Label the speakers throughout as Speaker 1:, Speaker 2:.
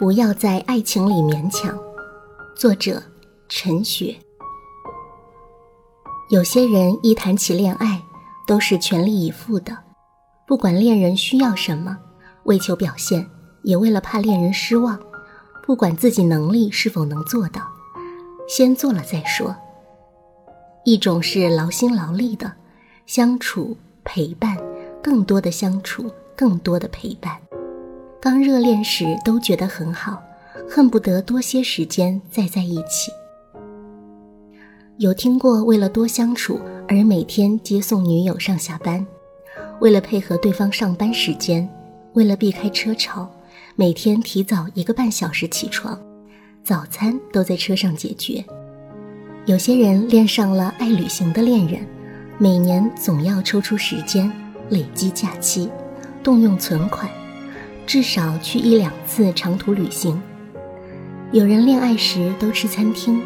Speaker 1: 不要在爱情里勉强。作者：陈雪。有些人一谈起恋爱，都是全力以赴的，不管恋人需要什么，为求表现，也为了怕恋人失望，不管自己能力是否能做到，先做了再说。一种是劳心劳力的，相处陪伴，更多的相处，更多的陪伴。刚热恋时都觉得很好，恨不得多些时间再在一起。有听过为了多相处而每天接送女友上下班，为了配合对方上班时间，为了避开车潮，每天提早一个半小时起床，早餐都在车上解决。有些人恋上了爱旅行的恋人，每年总要抽出时间累积假期，动用存款，至少去一两次长途旅行。有人恋爱时都吃餐厅，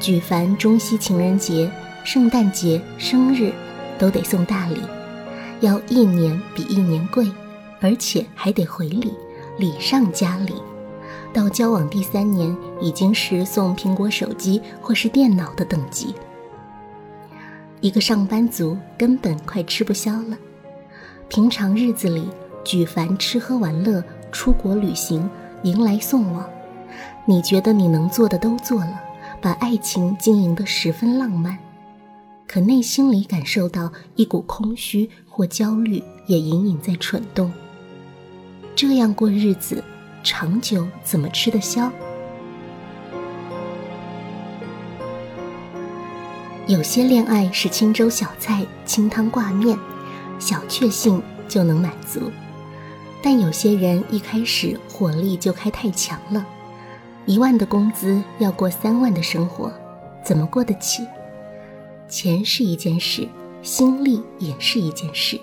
Speaker 1: 举凡中西情人节、圣诞节、生日，都得送大礼，要一年比一年贵，而且还得回礼，礼上加礼。到交往第三年，已经是送苹果手机或是电脑的等级。一个上班族根本快吃不消了。平常日子里，举凡吃喝玩乐、出国旅行、迎来送往，你觉得你能做的都做了，把爱情经营得十分浪漫，可内心里感受到一股空虚或焦虑，也隐隐在蠢动。这样过日子。长久怎么吃得消？有些恋爱是清粥小菜、清汤挂面，小确幸就能满足；但有些人一开始火力就开太强了，一万的工资要过三万的生活，怎么过得起？钱是一件事，心力也是一件事，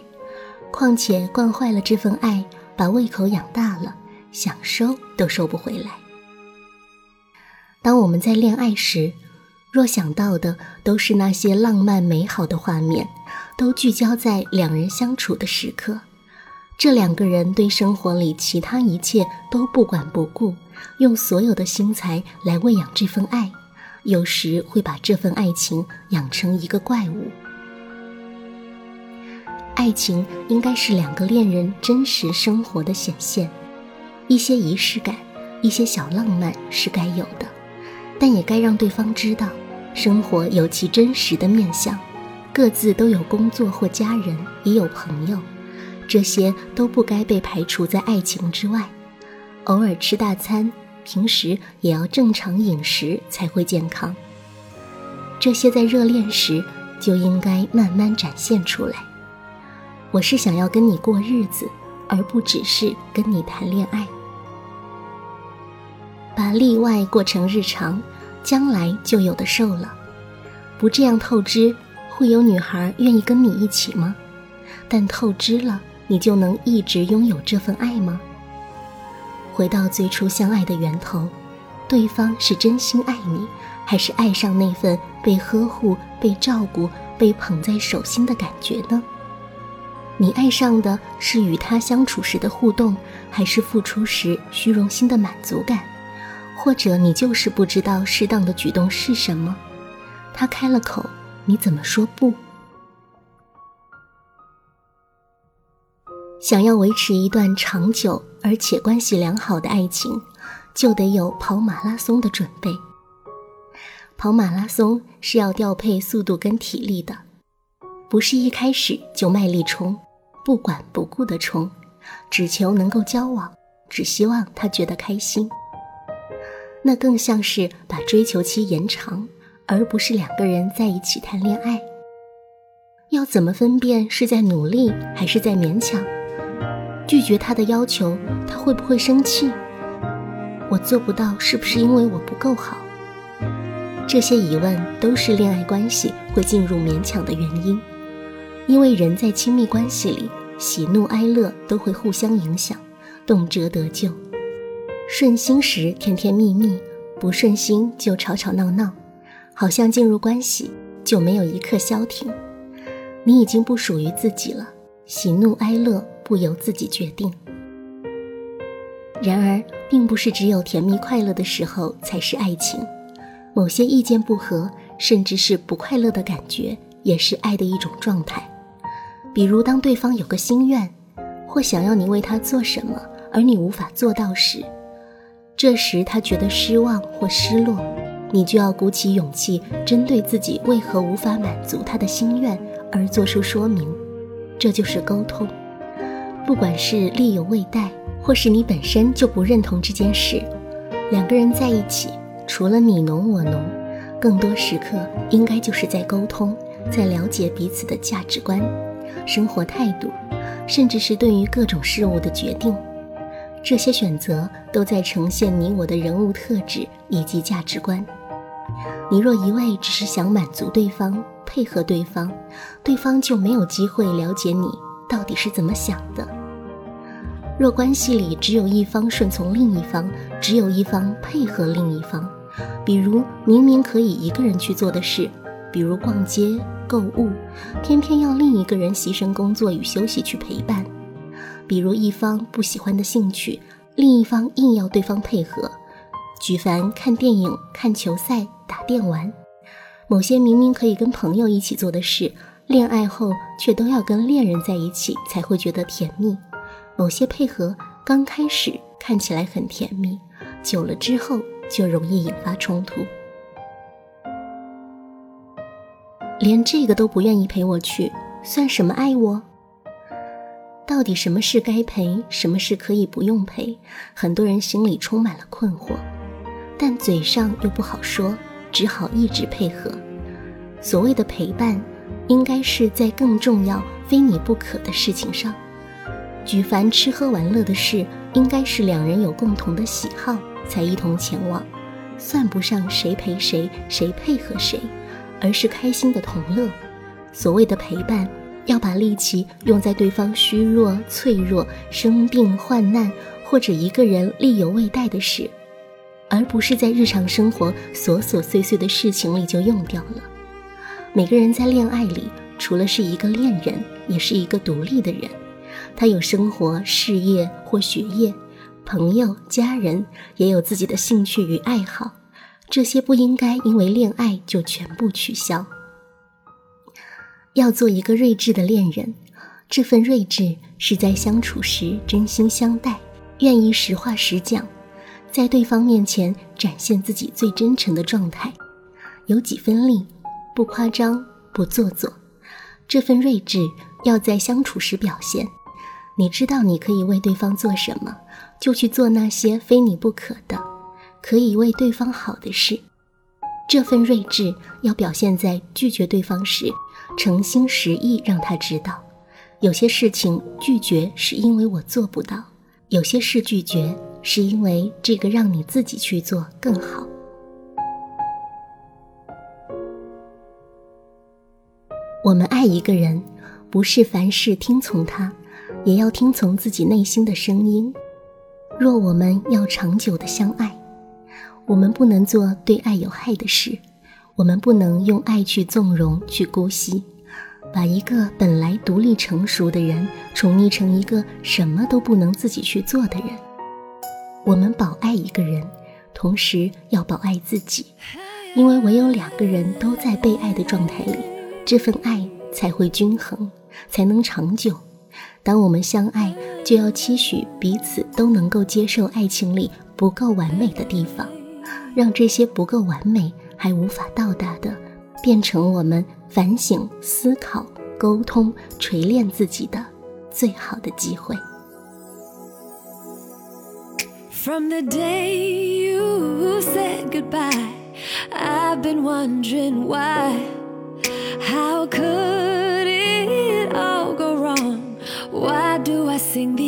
Speaker 1: 况且惯坏了这份爱，把胃口养大了。想收都收不回来。当我们在恋爱时，若想到的都是那些浪漫美好的画面，都聚焦在两人相处的时刻，这两个人对生活里其他一切都不管不顾，用所有的心财来喂养这份爱，有时会把这份爱情养成一个怪物。爱情应该是两个恋人真实生活的显现。一些仪式感，一些小浪漫是该有的，但也该让对方知道，生活有其真实的面相，各自都有工作或家人，也有朋友，这些都不该被排除在爱情之外。偶尔吃大餐，平时也要正常饮食才会健康。这些在热恋时就应该慢慢展现出来。我是想要跟你过日子，而不只是跟你谈恋爱。把例外过成日常，将来就有的受了。不这样透支，会有女孩愿意跟你一起吗？但透支了，你就能一直拥有这份爱吗？回到最初相爱的源头，对方是真心爱你，还是爱上那份被呵护、被照顾、被捧在手心的感觉呢？你爱上的是与他相处时的互动，还是付出时虚荣心的满足感？或者你就是不知道适当的举动是什么，他开了口，你怎么说不？想要维持一段长久而且关系良好的爱情，就得有跑马拉松的准备。跑马拉松是要调配速度跟体力的，不是一开始就卖力冲，不管不顾的冲，只求能够交往，只希望他觉得开心。那更像是把追求期延长，而不是两个人在一起谈恋爱。要怎么分辨是在努力还是在勉强？拒绝他的要求，他会不会生气？我做不到，是不是因为我不够好？这些疑问都是恋爱关系会进入勉强的原因。因为人在亲密关系里，喜怒哀乐都会互相影响，动辄得咎。顺心时甜甜蜜蜜，不顺心就吵吵闹闹，好像进入关系就没有一刻消停。你已经不属于自己了，喜怒哀乐不由自己决定。然而，并不是只有甜蜜快乐的时候才是爱情，某些意见不合，甚至是不快乐的感觉，也是爱的一种状态。比如，当对方有个心愿，或想要你为他做什么，而你无法做到时，这时他觉得失望或失落，你就要鼓起勇气，针对自己为何无法满足他的心愿而做出说明。这就是沟通。不管是力有未逮。或是你本身就不认同这件事，两个人在一起，除了你侬我侬，更多时刻应该就是在沟通，在了解彼此的价值观、生活态度，甚至是对于各种事物的决定。这些选择都在呈现你我的人物特质以及价值观。你若一味只是想满足对方、配合对方，对方就没有机会了解你到底是怎么想的。若关系里只有一方顺从另一方，只有一方配合另一方，比如明明可以一个人去做的事，比如逛街购物，偏偏要另一个人牺牲工作与休息去陪伴；比如一方不喜欢的兴趣，另一方硬要对方配合。举凡看电影、看球赛、打电玩，某些明明可以跟朋友一起做的事，恋爱后却都要跟恋人在一起才会觉得甜蜜。某些配合刚开始看起来很甜蜜，久了之后就容易引发冲突。连这个都不愿意陪我去，算什么爱我？到底什么事该陪，什么事可以不用陪？很多人心里充满了困惑，但嘴上又不好说，只好一直配合。所谓的陪伴，应该是在更重要、非你不可的事情上。举凡吃喝玩乐的事，应该是两人有共同的喜好才一同前往，算不上谁陪谁，谁配合谁，而是开心的同乐。所谓的陪伴，要把力气用在对方虚弱、脆弱、生病、患难，或者一个人力有未逮的事，而不是在日常生活琐琐碎碎的事情里就用掉了。每个人在恋爱里，除了是一个恋人，也是一个独立的人。他有生活、事业或学业，朋友、家人也有自己的兴趣与爱好，这些不应该因为恋爱就全部取消。要做一个睿智的恋人，这份睿智是在相处时真心相待，愿意实话实讲，在对方面前展现自己最真诚的状态，有几分力，不夸张，不做作。这份睿智要在相处时表现。你知道你可以为对方做什么，就去做那些非你不可的，可以为对方好的事。这份睿智要表现在拒绝对方时，诚心实意让他知道，有些事情拒绝是因为我做不到，有些事拒绝是因为这个让你自己去做更好。我们爱一个人，不是凡事听从他。也要听从自己内心的声音。若我们要长久的相爱，我们不能做对爱有害的事，我们不能用爱去纵容、去姑息，把一个本来独立成熟的人宠溺成一个什么都不能自己去做的人。我们保爱一个人，同时要保爱自己，因为唯有两个人都在被爱的状态里，这份爱才会均衡，才能长久。当我们相爱，就要期许彼此都能够接受爱情里不够完美的地方，让这些不够完美还无法到达的，变成我们反省、思考、沟通、锤炼自己的最好的机会。
Speaker 2: Why How could it all go wrong? Why do I sing the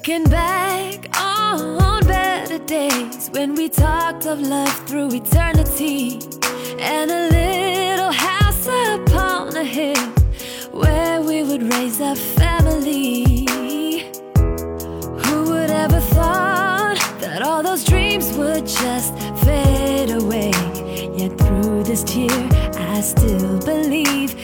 Speaker 2: Looking back on better days when we talked of love through eternity and a little house upon a hill where we would raise a family. Who would ever thought that all those dreams would just fade away? Yet through this tear, I still believe